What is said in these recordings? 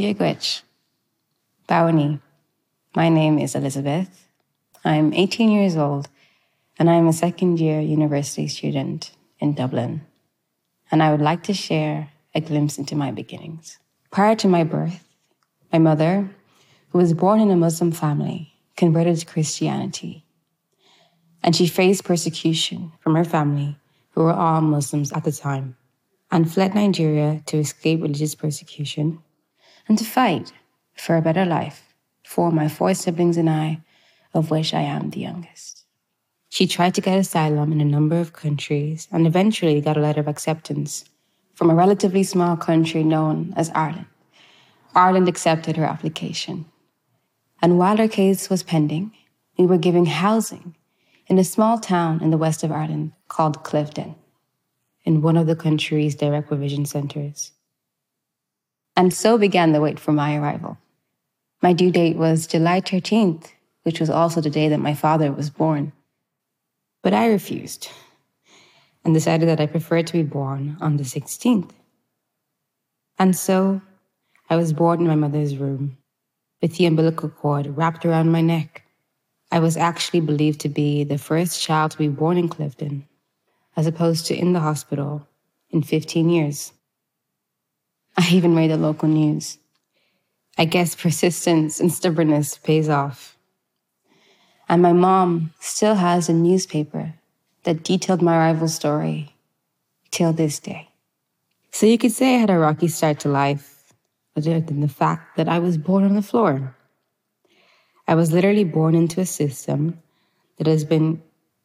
Dear Gwitch, Bawani, my name is Elizabeth. I'm 18 years old and I'm a second year university student in Dublin. And I would like to share a glimpse into my beginnings. Prior to my birth, my mother, who was born in a Muslim family, converted to Christianity. And she faced persecution from her family, who were all Muslims at the time, and fled Nigeria to escape religious persecution and to fight for a better life for my four siblings and I, of which I am the youngest. She tried to get asylum in a number of countries and eventually got a letter of acceptance from a relatively small country known as Ireland. Ireland accepted her application. And while her case was pending, we were giving housing in a small town in the west of Ireland called Clifden, in one of the country's direct provision centers. And so began the wait for my arrival. My due date was July 13th, which was also the day that my father was born. But I refused and decided that I preferred to be born on the 16th. And so I was born in my mother's room with the umbilical cord wrapped around my neck. I was actually believed to be the first child to be born in Clifden, as opposed to in the hospital in 15 years. I even made the local news. I guess persistence and stubbornness pays off. And my mom still has a newspaper that detailed my arrival story till this day. So you could say I had a rocky start to life, other than the fact that I was born on the floor. I was literally born into a system that has been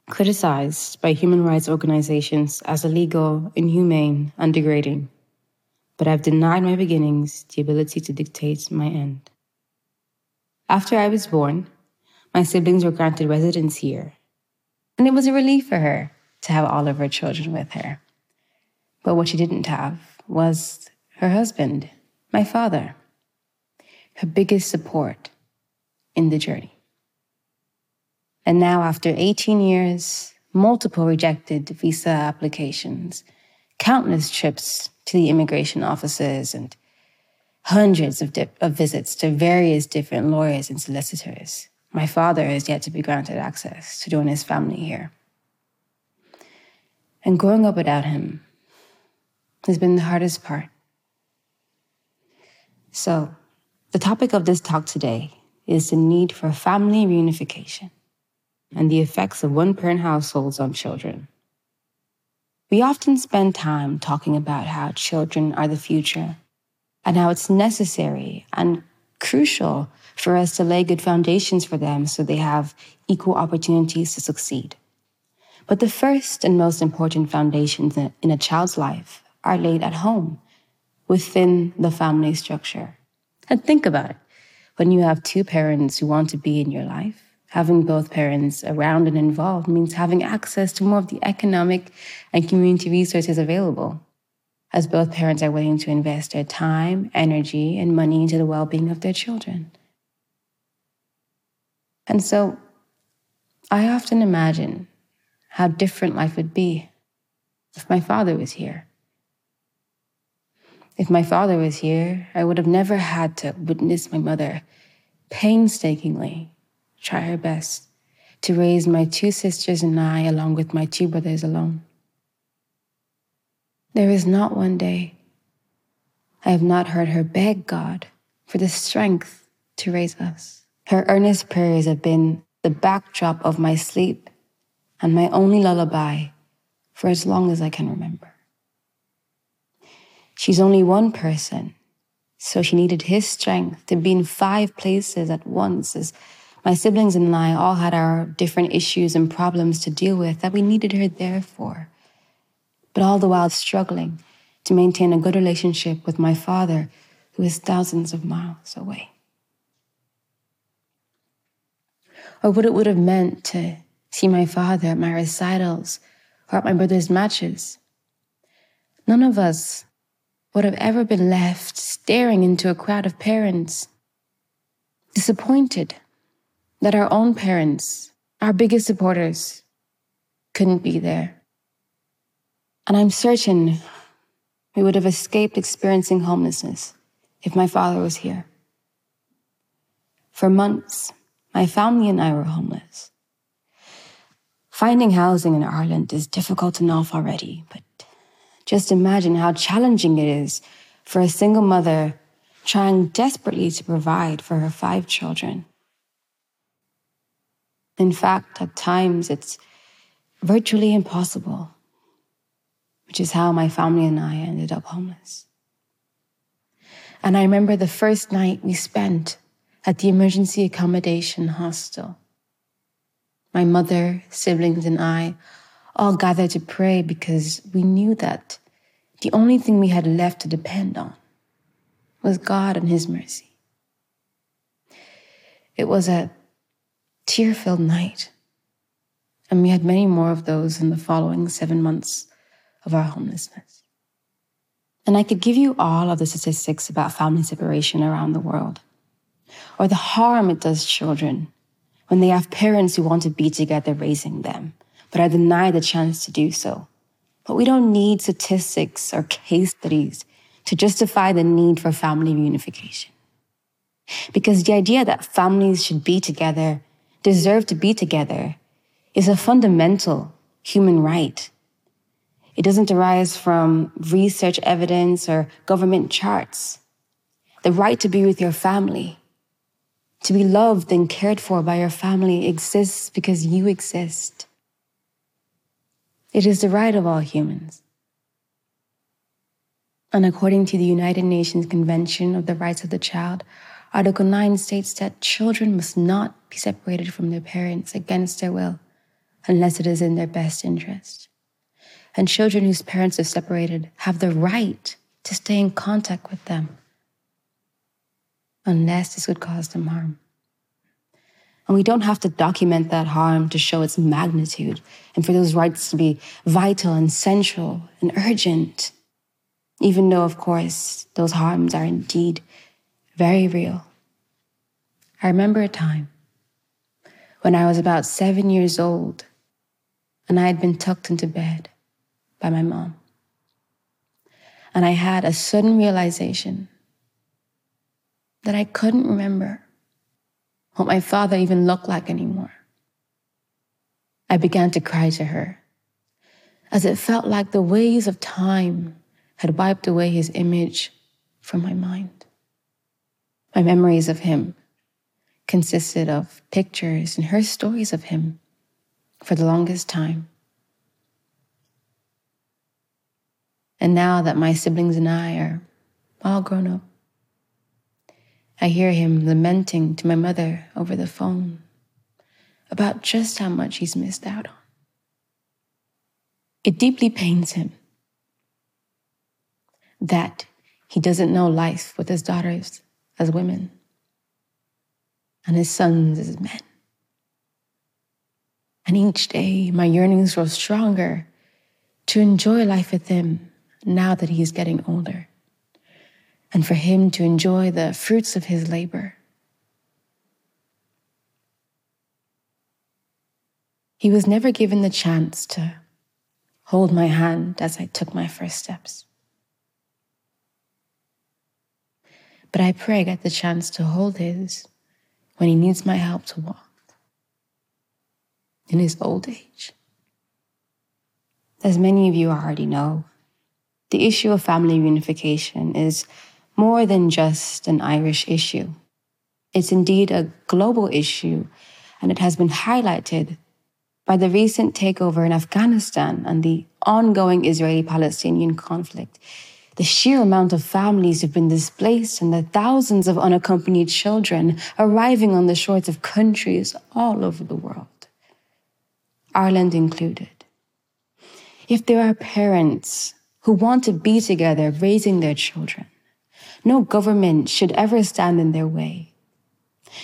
criticized by human rights organizations as illegal, inhumane, and degrading. But I've denied my beginnings the ability to dictate my end. After I was born, my siblings were granted residence here. And it was a relief for her to have all of her children with her. But what she didn't have was her husband, my father, her biggest support in the journey. And now, after 18 years, multiple rejected visa applications, countless trips to the immigration offices, and hundreds of, di- of visits to various different lawyers and solicitors, my father is yet to be granted access to join his family here. And growing up without him has been the hardest part. So, the topic of this talk today is the need for family reunification and the effects of one parent households on children. We often spend time talking about how children are the future and how it's necessary and crucial for us to lay good foundations for them so they have equal opportunities to succeed. But the first and most important foundations in a child's life are laid at home, within the family structure. And think about it. When you have two parents who want to be in your life, having both parents around and involved means having access to more of the economic and community resources available, as both parents are willing to invest their time, energy, and money into the well being of their children. And so I often imagine how different life would be if my father was here. If my father was here, I would have never had to witness my mother painstakingly try her best to raise my two sisters and I, along with my two brothers, alone. There is not one day I have not heard her beg God for the strength to raise us. Her earnest prayers have been the backdrop of my sleep and my only lullaby for as long as I can remember. She's only one person, so she needed his strength to be in five places at once as my siblings and I all had our different issues and problems to deal with that we needed her there for. But all the while struggling to maintain a good relationship with my father, who is thousands of miles away. or what it would have meant to see my father at my recitals or at my brother's matches. None of us would have ever been left staring into a crowd of parents, disappointed that our own parents, our biggest supporters, couldn't be there. And I'm certain we would have escaped experiencing homelessness if my father was here. For months, my family and I were homeless. Finding housing in Ireland is difficult enough already, but just imagine how challenging it is for a single mother trying desperately to provide for her five children. In fact, at times it's virtually impossible, which is how my family and I ended up homeless. And I remember the first night we spent at the emergency accommodation hostel. My mother, siblings, and I all gathered to pray because we knew that the only thing we had left to depend on was God and His mercy. It was a tear filled night, and we had many more of those in the following seven months of our homelessness. And I could give you all of the statistics about family separation around the world or the harm it does children when they have parents who want to be together raising them, but are denied the chance to do so. But we don't need statistics or case studies to justify the need for family reunification. Because the idea that families should be together, deserve to be together, is a fundamental human right. It doesn't arise from research evidence or government charts. The right to be with your family to be loved and cared for by your family exists because you exist. It is the right of all humans. And according to the United Nations Convention of the Rights of the Child, Article 9 states that children must not be separated from their parents against their will unless it is in their best interest. And children whose parents are separated have the right to stay in contact with them unless this would cause them harm. And we don't have to document that harm to show its magnitude and for those rights to be vital and central and urgent, even though, of course, those harms are indeed very real. I remember a time when I was about seven years old and I had been tucked into bed by my mom. And I had a sudden realization that I couldn't remember what my father even looked like anymore. I began to cry to her, as it felt like the waves of time had wiped away his image from my mind. My memories of him consisted of pictures and her stories of him for the longest time. And now that my siblings and I are all grown up, I hear him lamenting to my mother over the phone about just how much he's missed out on. It deeply pains him that he doesn't know life with his daughters as women and his sons as men. And each day, my yearnings grow stronger to enjoy life with him now that he is getting older and for him to enjoy the fruits of his labor. He was never given the chance to hold my hand as I took my first steps. But I pray I get the chance to hold his when he needs my help to walk in his old age. As many of you already know, the issue of family reunification is more than just an Irish issue. It's indeed a global issue, and it has been highlighted by the recent takeover in Afghanistan and the ongoing Israeli Palestinian conflict. The sheer amount of families who've been displaced and the thousands of unaccompanied children arriving on the shores of countries all over the world, Ireland included. If there are parents who want to be together raising their children, no government should ever stand in their way,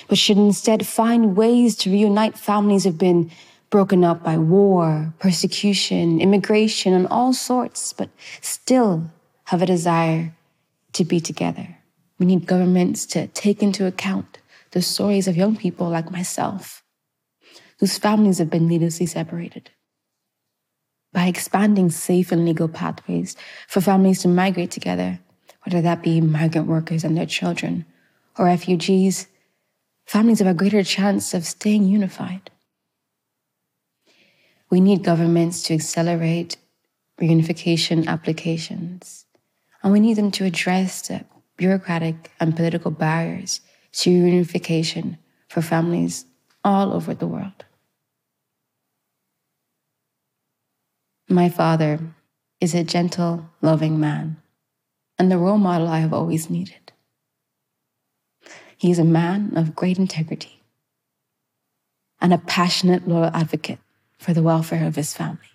but should instead find ways to reunite families who've been broken up by war, persecution, immigration, and all sorts, but still have a desire to be together. We need governments to take into account the stories of young people like myself, whose families have been needlessly separated. By expanding safe and legal pathways for families to migrate together, whether that be migrant workers and their children or refugees, families have a greater chance of staying unified. We need governments to accelerate reunification applications, and we need them to address the bureaucratic and political barriers to reunification for families all over the world. My father is a gentle, loving man and the role model I have always needed. He is a man of great integrity and a passionate, loyal advocate for the welfare of his family.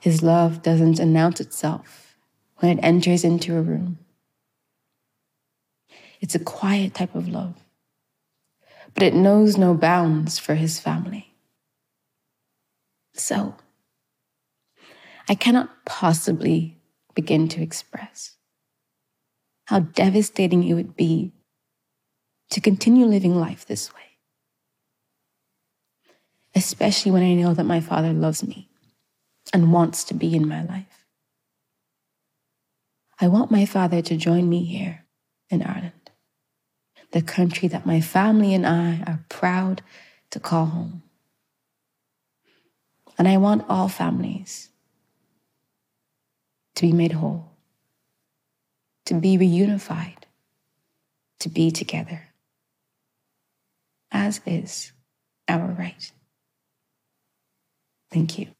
His love doesn't announce itself when it enters into a room. It's a quiet type of love, but it knows no bounds for his family. So, I cannot possibly begin to express how devastating it would be to continue living life this way especially when I know that my Father loves me and wants to be in my life. I want my Father to join me here in Ireland, the country that my family and I are proud to call home. And I want all families to be made whole, to be reunified, to be together, as is our right. Thank you.